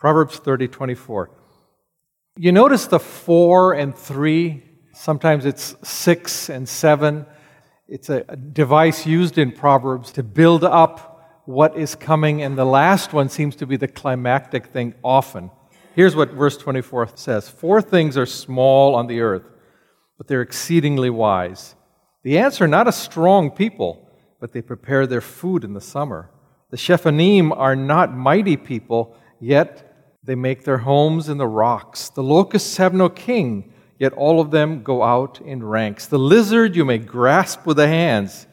Proverbs 30, 24. You notice the four and three, sometimes it's six and seven. It's a device used in Proverbs to build up what is coming, and the last one seems to be the climactic thing often. Here's what verse 24 says Four things are small on the earth, but they're exceedingly wise. The ants are not a strong people, but they prepare their food in the summer. The Shephanim are not mighty people, yet they make their homes in the rocks. The locusts have no king, yet all of them go out in ranks. The lizard you may grasp with the hands,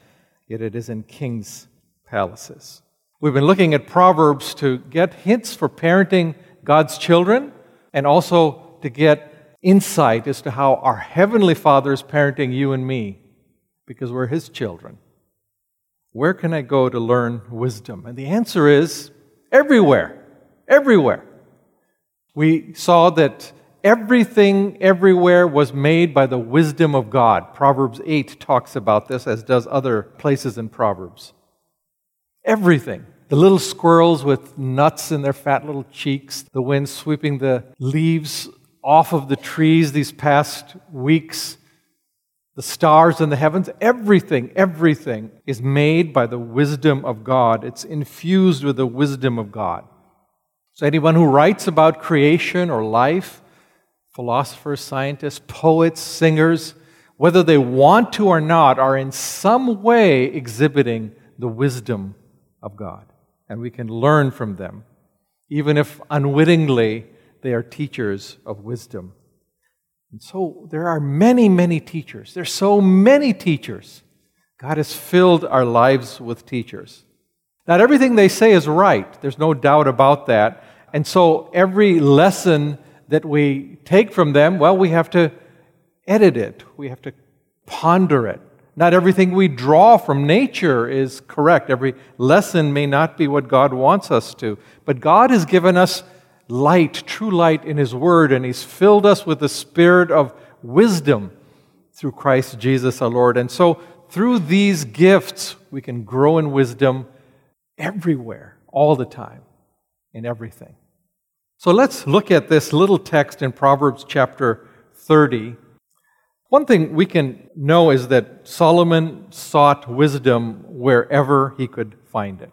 yet it is in kings' palaces. We've been looking at Proverbs to get hints for parenting God's children and also to get insight as to how our Heavenly Father is parenting you and me because we're His children. Where can I go to learn wisdom? And the answer is everywhere. Everywhere. We saw that everything everywhere was made by the wisdom of God. Proverbs 8 talks about this, as does other places in Proverbs. Everything. The little squirrels with nuts in their fat little cheeks, the wind sweeping the leaves off of the trees these past weeks, the stars in the heavens, everything, everything is made by the wisdom of God. It's infused with the wisdom of God. So, anyone who writes about creation or life, philosophers, scientists, poets, singers, whether they want to or not, are in some way exhibiting the wisdom of God. And we can learn from them, even if unwittingly they are teachers of wisdom. And so there are many, many teachers. There's so many teachers. God has filled our lives with teachers. Not everything they say is right. There's no doubt about that. And so every lesson that we take from them, well, we have to edit it. We have to ponder it. Not everything we draw from nature is correct. Every lesson may not be what God wants us to. But God has given us light, true light in His Word, and He's filled us with the spirit of wisdom through Christ Jesus our Lord. And so, through these gifts, we can grow in wisdom everywhere, all the time, in everything. So, let's look at this little text in Proverbs chapter 30. One thing we can know is that Solomon sought wisdom wherever he could find it.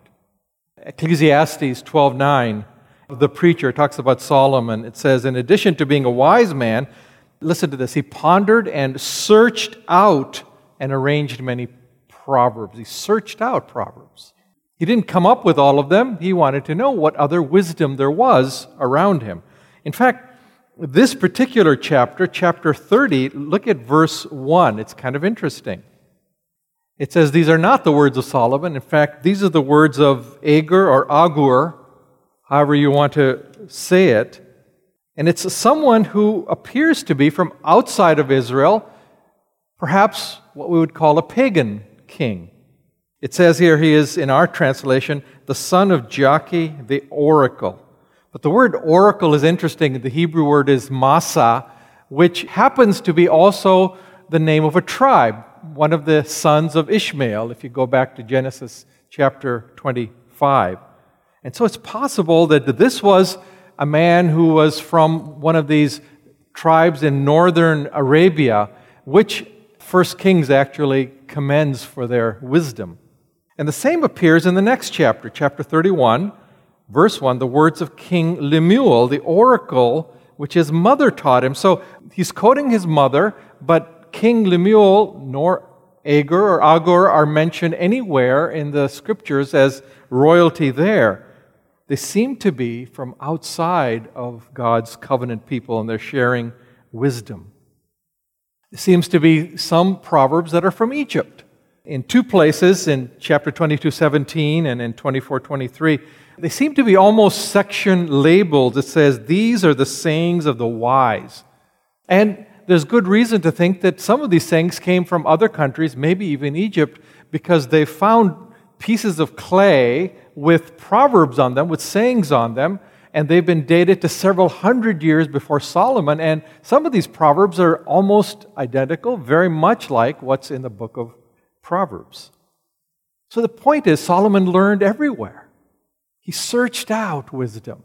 Ecclesiastes 12:9 the preacher talks about Solomon. It says, in addition to being a wise man, listen to this, he pondered and searched out and arranged many proverbs. He searched out proverbs. He didn't come up with all of them, he wanted to know what other wisdom there was around him. In fact, this particular chapter, chapter 30, look at verse 1. It's kind of interesting. It says, These are not the words of Solomon. In fact, these are the words of Agur or Agur, however you want to say it. And it's someone who appears to be from outside of Israel, perhaps what we would call a pagan king. It says here he is, in our translation, the son of Jakeh, the oracle. But the word oracle is interesting. The Hebrew word is masa, which happens to be also the name of a tribe, one of the sons of Ishmael, if you go back to Genesis chapter 25. And so it's possible that this was a man who was from one of these tribes in northern Arabia, which First Kings actually commends for their wisdom. And the same appears in the next chapter, chapter 31, verse 1, the words of King Lemuel, the oracle which his mother taught him. So he's quoting his mother, but King Lemuel nor Agur or Agur are mentioned anywhere in the scriptures as royalty there. They seem to be from outside of God's covenant people and they're sharing wisdom. It seems to be some proverbs that are from Egypt. In two places, in chapter 22 17 and in 24 23, they seem to be almost section labeled. It says, These are the sayings of the wise. And there's good reason to think that some of these sayings came from other countries, maybe even Egypt, because they found pieces of clay with proverbs on them, with sayings on them, and they've been dated to several hundred years before Solomon. And some of these proverbs are almost identical, very much like what's in the book of Proverbs. So the point is, Solomon learned everywhere. He searched out wisdom.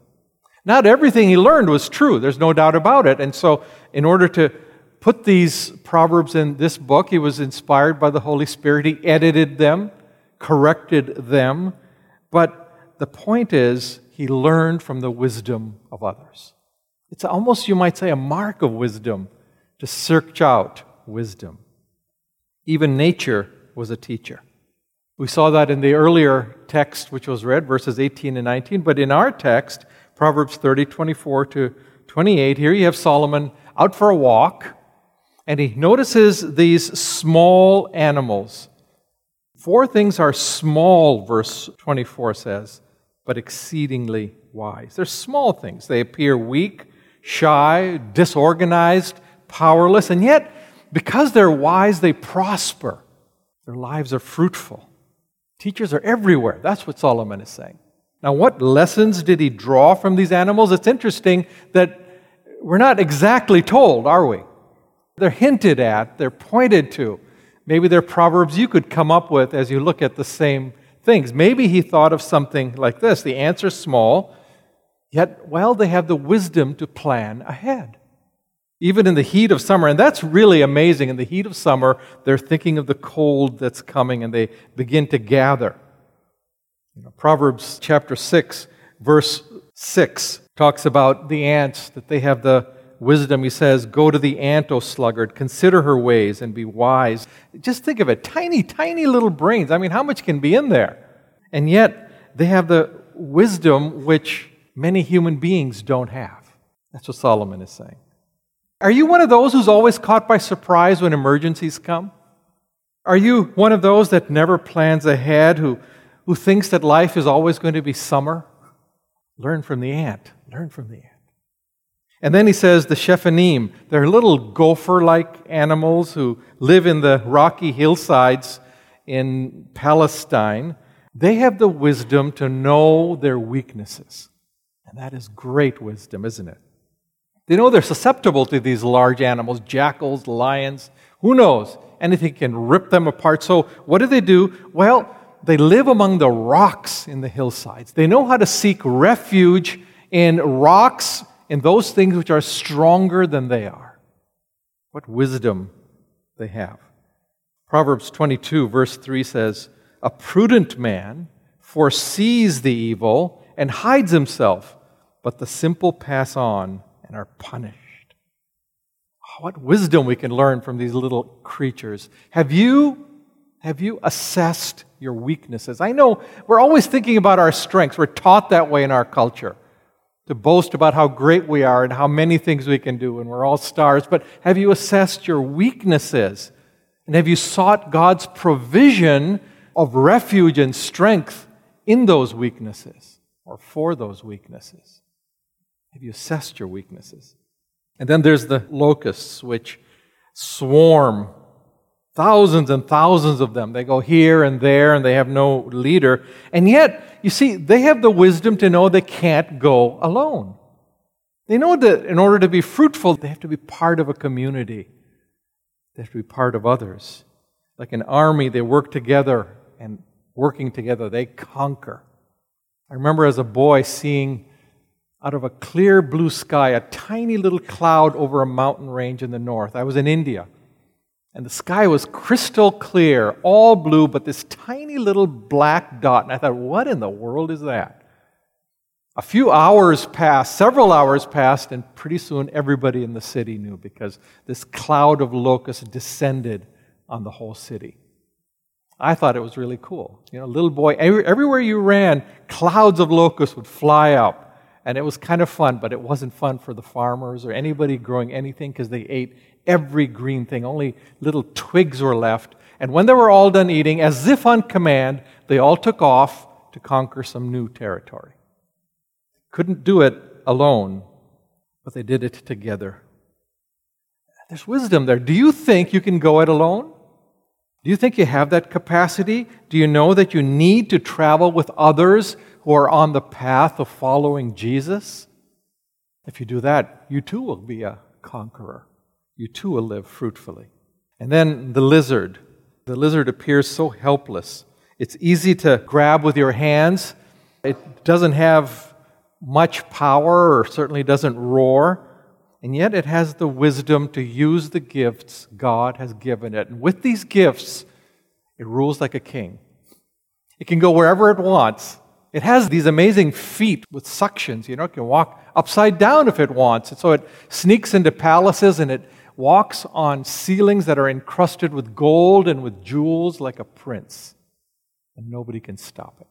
Not everything he learned was true, there's no doubt about it. And so, in order to put these proverbs in this book, he was inspired by the Holy Spirit. He edited them, corrected them. But the point is, he learned from the wisdom of others. It's almost, you might say, a mark of wisdom to search out wisdom. Even nature was a teacher. We saw that in the earlier text, which was read, verses 18 and 19. But in our text, Proverbs 30, 24 to 28, here you have Solomon out for a walk, and he notices these small animals. Four things are small, verse 24 says, but exceedingly wise. They're small things. They appear weak, shy, disorganized, powerless, and yet, because they're wise, they prosper. Their lives are fruitful. Teachers are everywhere. That's what Solomon is saying. Now, what lessons did he draw from these animals? It's interesting that we're not exactly told, are we? They're hinted at, they're pointed to. Maybe they're proverbs you could come up with as you look at the same things. Maybe he thought of something like this the answer's small, yet, well, they have the wisdom to plan ahead. Even in the heat of summer, and that's really amazing. In the heat of summer, they're thinking of the cold that's coming and they begin to gather. You know, Proverbs chapter 6, verse 6 talks about the ants, that they have the wisdom. He says, Go to the ant, O sluggard, consider her ways and be wise. Just think of it tiny, tiny little brains. I mean, how much can be in there? And yet, they have the wisdom which many human beings don't have. That's what Solomon is saying. Are you one of those who's always caught by surprise when emergencies come? Are you one of those that never plans ahead, who who thinks that life is always going to be summer, learn from the ant. Learn from the ant. And then he says the Shephanim, they're little gopher like animals who live in the rocky hillsides in Palestine. They have the wisdom to know their weaknesses. And that is great wisdom, isn't it? They know they're susceptible to these large animals, jackals, lions. Who knows? Anything can rip them apart. So, what do they do? Well, they live among the rocks in the hillsides. They know how to seek refuge in rocks, in those things which are stronger than they are. What wisdom they have. Proverbs 22, verse 3 says, A prudent man foresees the evil and hides himself, but the simple pass on and are punished. Oh, what wisdom we can learn from these little creatures. Have you, have you assessed your weaknesses. I know we're always thinking about our strengths. We're taught that way in our culture to boast about how great we are and how many things we can do, and we're all stars. But have you assessed your weaknesses? And have you sought God's provision of refuge and strength in those weaknesses or for those weaknesses? Have you assessed your weaknesses? And then there's the locusts, which swarm Thousands and thousands of them. They go here and there and they have no leader. And yet, you see, they have the wisdom to know they can't go alone. They know that in order to be fruitful, they have to be part of a community, they have to be part of others. Like an army, they work together, and working together, they conquer. I remember as a boy seeing out of a clear blue sky a tiny little cloud over a mountain range in the north. I was in India. And the sky was crystal clear, all blue, but this tiny little black dot. And I thought, what in the world is that? A few hours passed, several hours passed, and pretty soon everybody in the city knew because this cloud of locusts descended on the whole city. I thought it was really cool. You know, little boy, everywhere you ran, clouds of locusts would fly up. And it was kind of fun, but it wasn't fun for the farmers or anybody growing anything because they ate every green thing. Only little twigs were left. And when they were all done eating, as if on command, they all took off to conquer some new territory. Couldn't do it alone, but they did it together. There's wisdom there. Do you think you can go it alone? Do you think you have that capacity? Do you know that you need to travel with others are on the path of following Jesus? If you do that, you too will be a conqueror you too will live fruitfully. And then the lizard. The lizard appears so helpless. It's easy to grab with your hands. It doesn't have much power or certainly doesn't roar, and yet it has the wisdom to use the gifts God has given it. And with these gifts, it rules like a king. It can go wherever it wants. It has these amazing feet with suctions. You know, it can walk upside down if it wants. And so it sneaks into palaces and it walks on ceilings that are encrusted with gold and with jewels like a prince. And nobody can stop it.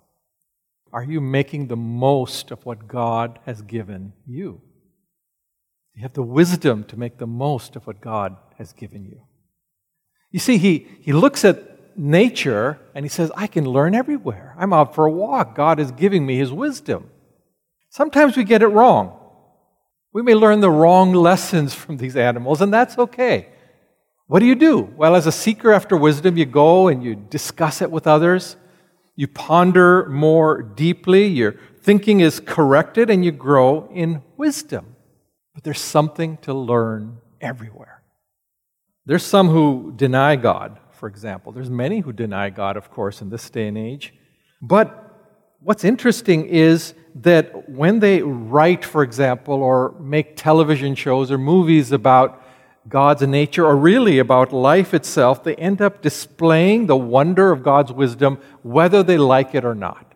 Are you making the most of what God has given you? You have the wisdom to make the most of what God has given you. You see, he, he looks at nature and he says, I can learn everywhere. I'm out for a walk. God is giving me his wisdom. Sometimes we get it wrong. We may learn the wrong lessons from these animals, and that's okay. What do you do? Well, as a seeker after wisdom, you go and you discuss it with others. You ponder more deeply. Your thinking is corrected, and you grow in wisdom. But there's something to learn everywhere. There's some who deny God, for example. There's many who deny God, of course, in this day and age. But what's interesting is that when they write, for example, or make television shows or movies about God's nature or really about life itself, they end up displaying the wonder of God's wisdom whether they like it or not.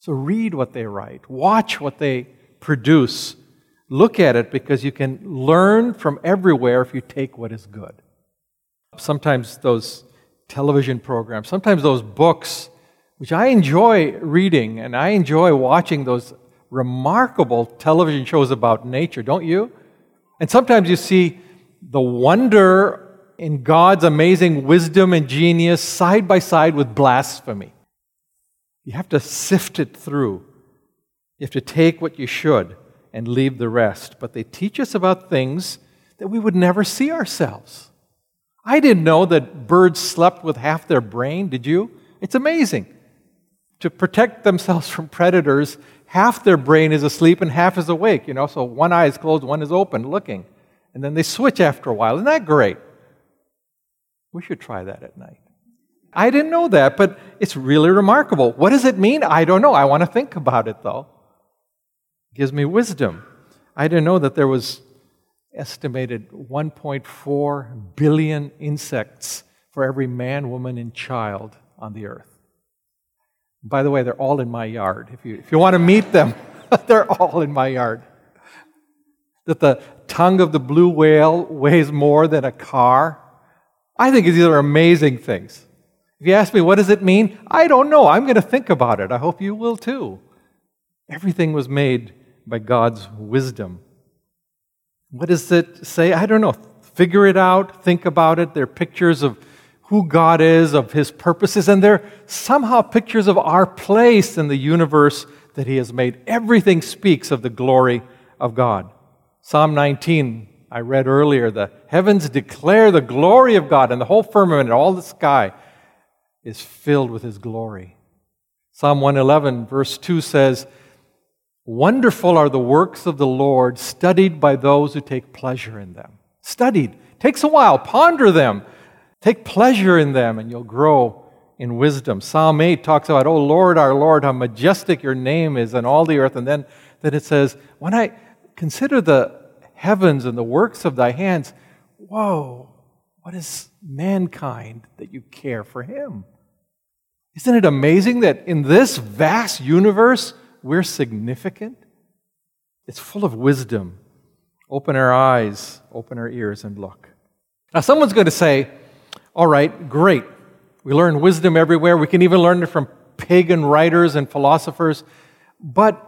So read what they write, watch what they produce, Look at it because you can learn from everywhere if you take what is good. Sometimes those television programs, sometimes those books, which I enjoy reading and I enjoy watching those remarkable television shows about nature, don't you? And sometimes you see the wonder in God's amazing wisdom and genius side by side with blasphemy. You have to sift it through. You have to take what you should and leave the rest. But they teach us about things that we would never see ourselves. I didn't know that birds slept with half their brain, did you? It's amazing. To protect themselves from predators, half their brain is asleep and half is awake, you know, so one eye is closed, one is open, looking. And then they switch after a while. Isn't that great? We should try that at night. I didn't know that, but it's really remarkable. What does it mean? I don't know. I want to think about it, though It gives me wisdom. I didn't know that there was estimated 1.4 billion insects for every man, woman, and child on the earth. By the way, they're all in my yard. If you, if you want to meet them, they're all in my yard. That the tongue of the blue whale weighs more than a car. I think these are amazing things. If you ask me, what does it mean? I don't know. I'm going to think about it. I hope you will too. Everything was made by God's wisdom. What does it say? I don't know. Figure it out, think about it. They're pictures of who God is, of His purposes, and they're somehow pictures of our place in the universe that He has made. Everything speaks of the glory of God. Psalm 19, I read earlier, the heavens declare the glory of God, and the whole firmament, all the sky, is filled with His glory. Psalm 111, verse 2 says, Wonderful are the works of the Lord, studied by those who take pleasure in them. Studied. Takes a while. Ponder them. Take pleasure in them, and you'll grow in wisdom. Psalm 8 talks about, Oh Lord, our Lord, how majestic your name is in all the earth. And then, then it says, When I consider the heavens and the works of thy hands, whoa, what is mankind that you care for him? Isn't it amazing that in this vast universe, we're significant. It's full of wisdom. Open our eyes, open our ears, and look. Now, someone's going to say, All right, great. We learn wisdom everywhere. We can even learn it from pagan writers and philosophers. But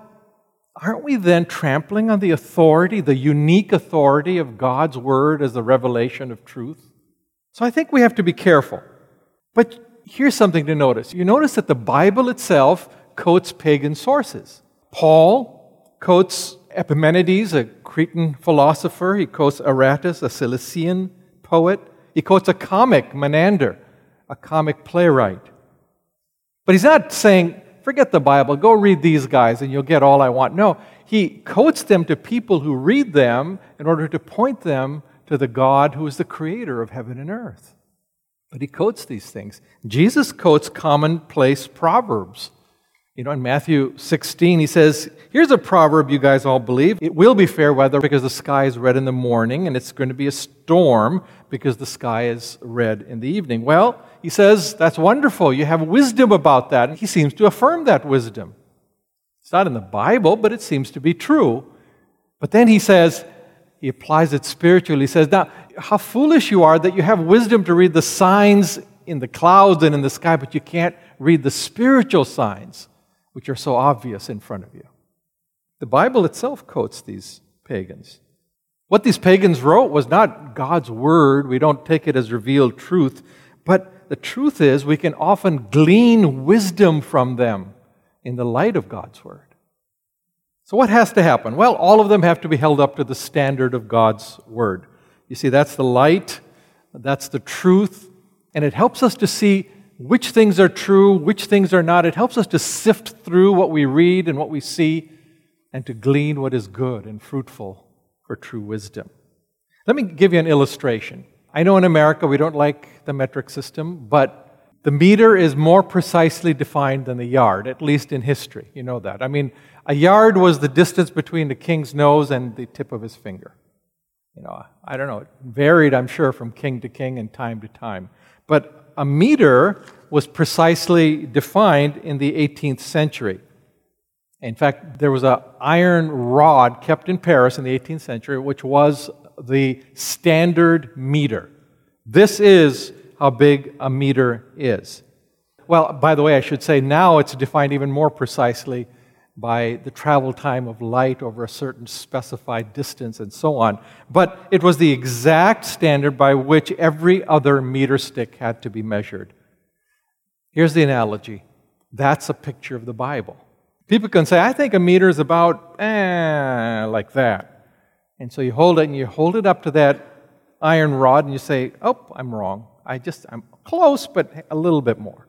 aren't we then trampling on the authority, the unique authority of God's Word as the revelation of truth? So I think we have to be careful. But here's something to notice. You notice that the Bible itself quotes pagan sources. Paul quotes Epimenides, a Cretan philosopher. He quotes Aratus, a Cilician poet. He quotes a comic, Menander, a comic playwright. But he's not saying, forget the Bible, go read these guys and you'll get all I want. No, he quotes them to people who read them in order to point them to the God who is the creator of heaven and earth. But he quotes these things. Jesus quotes commonplace proverbs You know, in Matthew 16, he says, Here's a proverb you guys all believe. It will be fair weather because the sky is red in the morning, and it's going to be a storm because the sky is red in the evening. Well, he says, That's wonderful. You have wisdom about that. And he seems to affirm that wisdom. It's not in the Bible, but it seems to be true. But then he says, he applies it spiritually. He says, Now, how foolish you are that you have wisdom to read the signs in the clouds and in the sky, but you can't read the spiritual signs which are so obvious in front of you. The Bible itself quotes these pagans. What these pagans wrote was not God's word, we don't take it as revealed truth, but the truth is we can often glean wisdom from them in the light of God's word. So, what has to happen? Well, all of them have to be held up to the standard of God's word. You see, that's the light, that's the truth, and it helps us to see which things are true, which things are not. It helps us to sift through what we read and what we see and to glean what is good and fruitful for true wisdom. Let me give you an illustration. I know in America we don't like the metric system, but the meter is more precisely defined than the yard, at least in history. You know that. I mean, a yard was the distance between the king's nose and the tip of his finger. You know, I don't know. It varied, I'm sure, from king to king and time to time. But a meter was precisely defined in the 18th century. In fact, there was an iron rod kept in Paris in the 18th century, which was the standard meter. This is how big a meter is. Well, by the way, I should say now it's defined even more precisely by the travel time of light over a certain specified distance and so on. But it was the exact standard by which every other meter stick had to be measured. Here's the analogy that's a picture of the Bible. People can say, I think a meter is about eh, like that. And so you hold it and you hold it up to that iron rod and you say, Oh, I'm wrong. I just, I'm close, but a little bit more.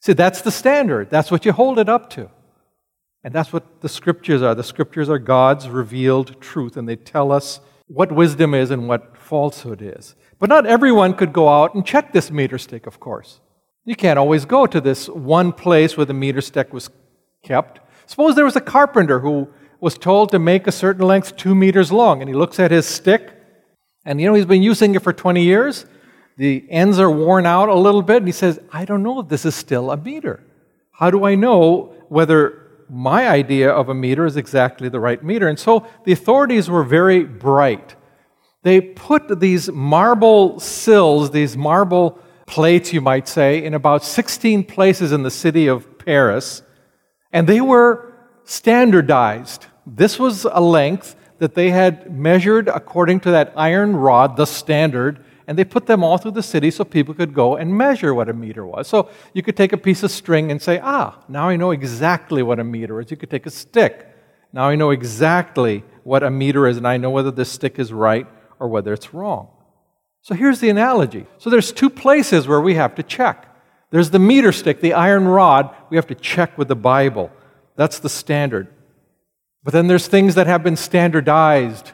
See, that's the standard. That's what you hold it up to. And that's what the scriptures are. The scriptures are God's revealed truth, and they tell us what wisdom is and what falsehood is. But not everyone could go out and check this meter stick, of course. You can't always go to this one place where the meter stick was kept. Suppose there was a carpenter who was told to make a certain length two meters long, and he looks at his stick, and you know he's been using it for 20 years. The ends are worn out a little bit, and he says, I don't know if this is still a meter. How do I know whether my idea of a meter is exactly the right meter. And so the authorities were very bright. They put these marble sills, these marble plates, you might say, in about 16 places in the city of Paris, and they were standardized. This was a length that they had measured according to that iron rod, the standard, and they put them all through the city so people could go and measure what a meter was. So you could take a piece of string and say, ah, now I know exactly what a meter is. You could take a stick. Now I know exactly what a meter is, and I know whether this stick is right or whether it's wrong. So here's the analogy. So there's two places where we have to check. There's the meter stick, the iron rod, we have to check with the Bible. That's the standard. But then there's things that have been standardized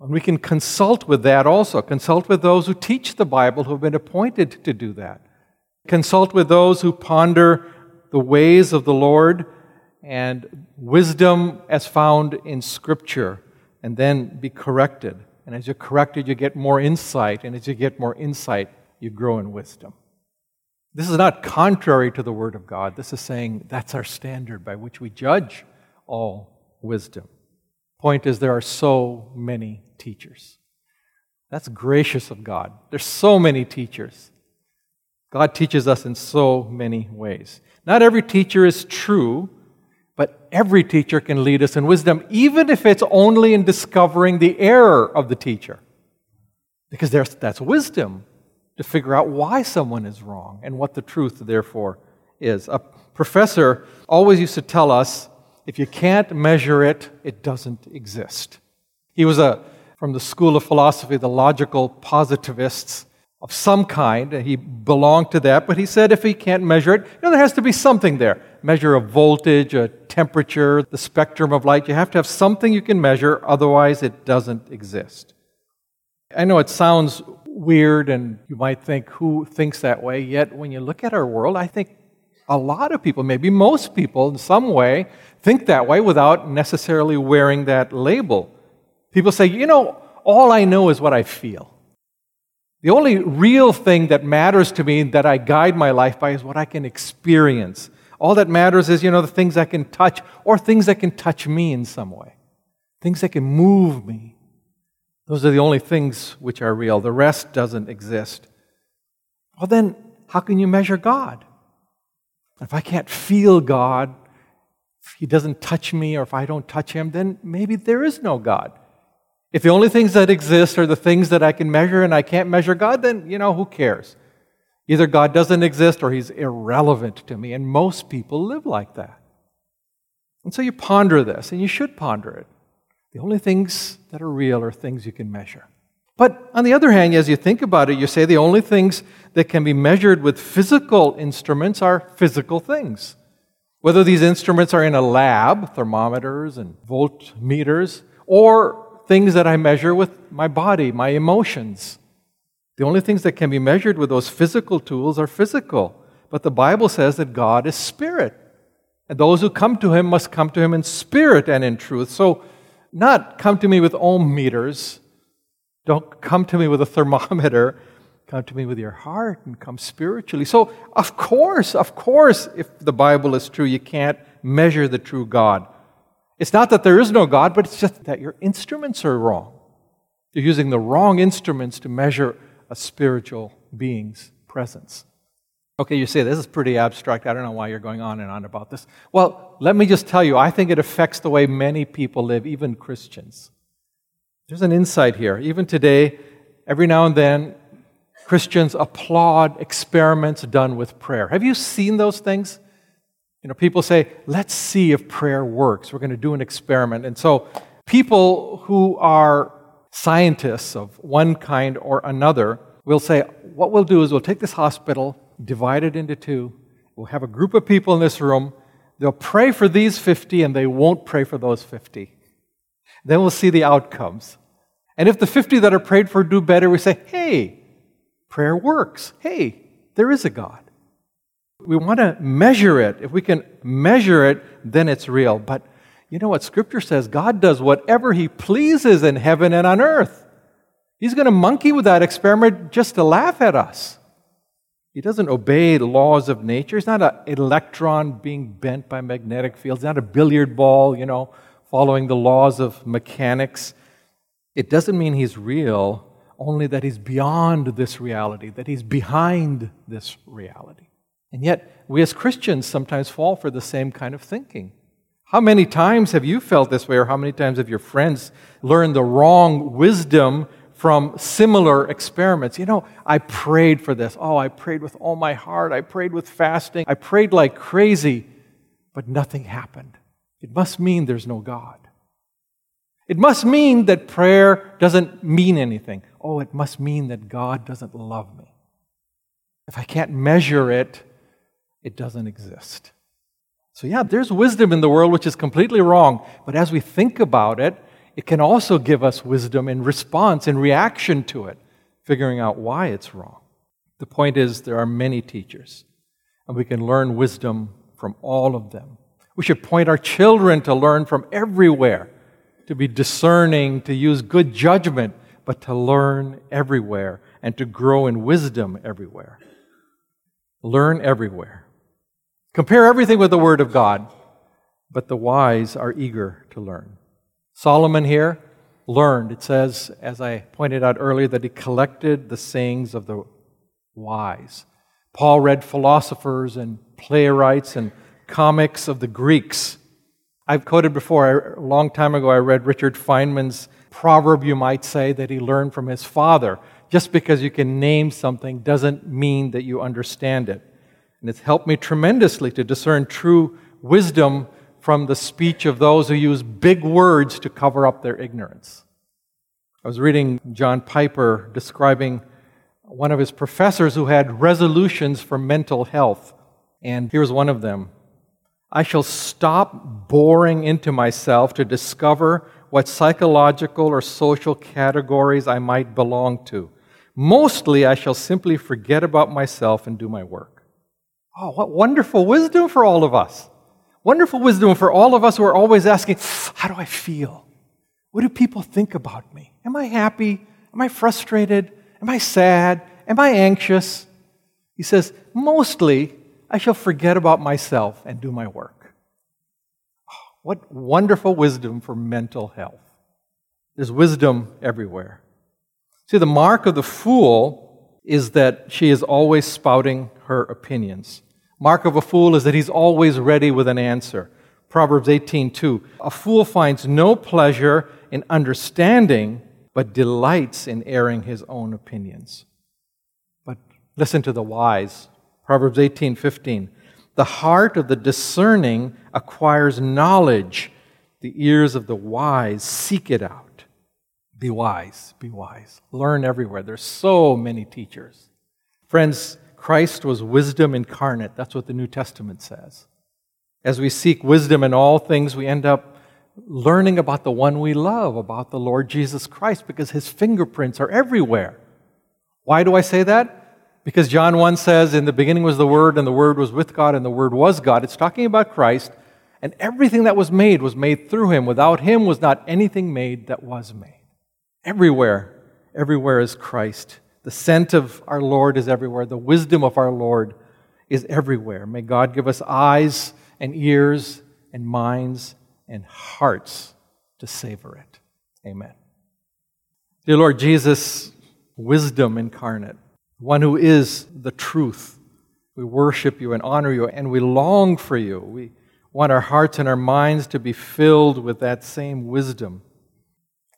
and we can consult with that also. Consult with those who teach the Bible who have been appointed to do that. Consult with those who ponder the ways of the Lord and wisdom as found in Scripture, and then be corrected. And as you're corrected, you get more insight, and as you get more insight, you grow in wisdom. This is not contrary to the Word of God. This is saying that's our standard by which we judge all wisdom. Point is, there are so many teachers. That's gracious of God. There's so many teachers. God teaches us in so many ways. Not every teacher is true, but every teacher can lead us in wisdom, even if it's only in discovering the error of the teacher. Because that's wisdom to figure out why someone is wrong and what the truth, therefore, is. A professor always used to tell us if you can't measure it, it doesn't exist. He was a, from the school of philosophy, the logical positivists of some kind, he belonged to that, but he said if he can't measure it, you know, there has to be something there. Measure a voltage, a temperature, the spectrum of light. You have to have something you can measure, otherwise, it doesn't exist. I know it sounds weird, and you might think, who thinks that way? Yet, when you look at our world, I think A lot of people, maybe most people in some way, think that way without necessarily wearing that label. People say, you know, all I know is what I feel. The only real thing that matters to me that I guide my life by is what I can experience. All that matters is, you know, the things I can touch or things that can touch me in some way, things that can move me. Those are the only things which are real. The rest doesn't exist. Well, then, how can you measure God? If I can't feel God, if He doesn't touch me or if I don't touch Him, then maybe there is no God. If the only things that exist are the things that I can measure and I can't measure God, then, you know, who cares? Either God doesn't exist or He's irrelevant to me. And most people live like that. And so you ponder this, and you should ponder it. The only things that are real are things you can measure. But on the other hand, as you think about it, you say the only things that can be measured with physical instruments are physical things. Whether these instruments are in a lab, thermometers and voltmeters, or things that I measure with my body, my emotions. The only things that can be measured with those physical tools are physical. But the Bible says that God is spirit. And those who come to him must come to him in spirit and in truth. So, not come to me with ohm meters, don't come to me with a thermometer. Come to me with your heart and come spiritually. So, of course, of course, if the Bible is true, you can't measure the true God. It's not that there is no God, but it's just that your instruments are wrong. You're using the wrong instruments to measure a spiritual being's presence. Okay, you say this is pretty abstract. I don't know why you're going on and on about this. Well, let me just tell you, I think it affects the way many people live, even Christians. There's an insight here. Even today, every now and then, Christians applaud experiments done with prayer. Have you seen those things? You know, people say, let's see if prayer works. We're going to do an experiment. And so, people who are scientists of one kind or another will say, what we'll do is we'll take this hospital, divide it into two. We'll have a group of people in this room. They'll pray for these 50 and they won't pray for those 50. Then we'll see the outcomes. And if the 50 that are prayed for do better, we say, hey, prayer works. Hey, there is a God. We want to measure it. If we can measure it, then it's real. But you know what Scripture says? God does whatever He pleases in heaven and on earth. He's going to monkey with that experiment just to laugh at us. He doesn't obey the laws of nature. He's not an electron being bent by magnetic fields, He's not a billiard ball, you know, following the laws of mechanics. It doesn't mean he's real, only that he's beyond this reality, that he's behind this reality. And yet, we as Christians sometimes fall for the same kind of thinking. How many times have you felt this way, or how many times have your friends learned the wrong wisdom from similar experiments? You know, I prayed for this. Oh, I prayed with all my heart. I prayed with fasting. I prayed like crazy, but nothing happened. It must mean there's no God. It must mean that prayer doesn't mean anything. Oh, it must mean that God doesn't love me. If I can't measure it, it doesn't exist. So, yeah, there's wisdom in the world which is completely wrong. But as we think about it, it can also give us wisdom in response, in reaction to it, figuring out why it's wrong. The point is, there are many teachers, and we can learn wisdom from all of them. We should point our children to learn from everywhere, to be discerning, to use good judgment, but to learn everywhere and to grow in wisdom everywhere. Learn everywhere. Compare everything with the Word of God, but the wise are eager to learn. Solomon here learned. It says, as I pointed out earlier, that he collected the sayings of the wise. Paul read philosophers and playwrights and comics of the Greeks. I've quoted before, a long time ago, I read Richard Feynman's proverb, you might say, that he learned from his father. Just because you can name something doesn't mean that you understand it. And it's helped me tremendously to discern true wisdom from the speech of those who use big words to cover up their ignorance. I was reading John Piper describing one of his professors who had resolutions for mental health. And here's one of them I shall stop boring into myself to discover what psychological or social categories I might belong to. Mostly, I shall simply forget about myself and do my work. Oh, what wonderful wisdom for all of us. Wonderful wisdom for all of us who are always asking, How do I feel? What do people think about me? Am I happy? Am I frustrated? Am I sad? Am I anxious? He says, Mostly, I shall forget about myself and do my work. What wonderful wisdom for mental health. There's wisdom everywhere. See, the mark of the fool is that she is always spouting her opinions. Mark of a fool is that he's always ready with an answer. Proverbs 18:2. A fool finds no pleasure in understanding, but delights in airing his own opinions. But listen to the wise. Proverbs 18:15. The heart of the discerning acquires knowledge. The ears of the wise seek it out. Be wise, be wise. Learn everywhere. There's so many teachers. Friends, Christ was wisdom incarnate. That's what the New Testament says. As we seek wisdom in all things, we end up learning about the one we love, about the Lord Jesus Christ, because his fingerprints are everywhere. Why do I say that? Because John 1 says, In the beginning was the Word, and the Word was with God, and the Word was God. It's talking about Christ, and everything that was made was made through him. Without him was not anything made that was made. Everywhere, everywhere is Christ. The scent of our Lord is everywhere. The wisdom of our Lord is everywhere. May God give us eyes and ears and minds and hearts to savor it. Amen. Dear Lord Jesus, wisdom incarnate, one who is the truth. We worship you and honor you, and we long for you. We want our hearts and our minds to be filled with that same wisdom.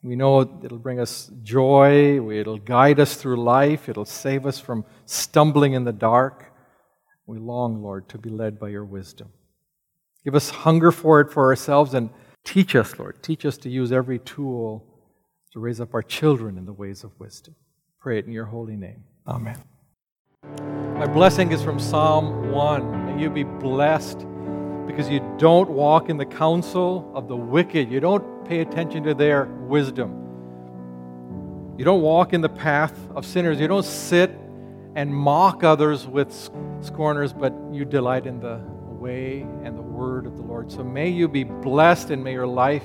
We know it'll bring us joy, it'll guide us through life, it'll save us from stumbling in the dark. We long, Lord, to be led by your wisdom. Give us hunger for it for ourselves and teach us, Lord. Teach us to use every tool to raise up our children in the ways of wisdom. Pray it in your holy name. Amen. My blessing is from Psalm 1. May you be blessed because you don't walk in the counsel of the wicked. You don't pay attention to their wisdom. You don't walk in the path of sinners. You don't sit and mock others with scorners, but you delight in the way and the word of the Lord. So may you be blessed and may your life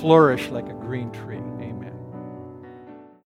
flourish like a green tree.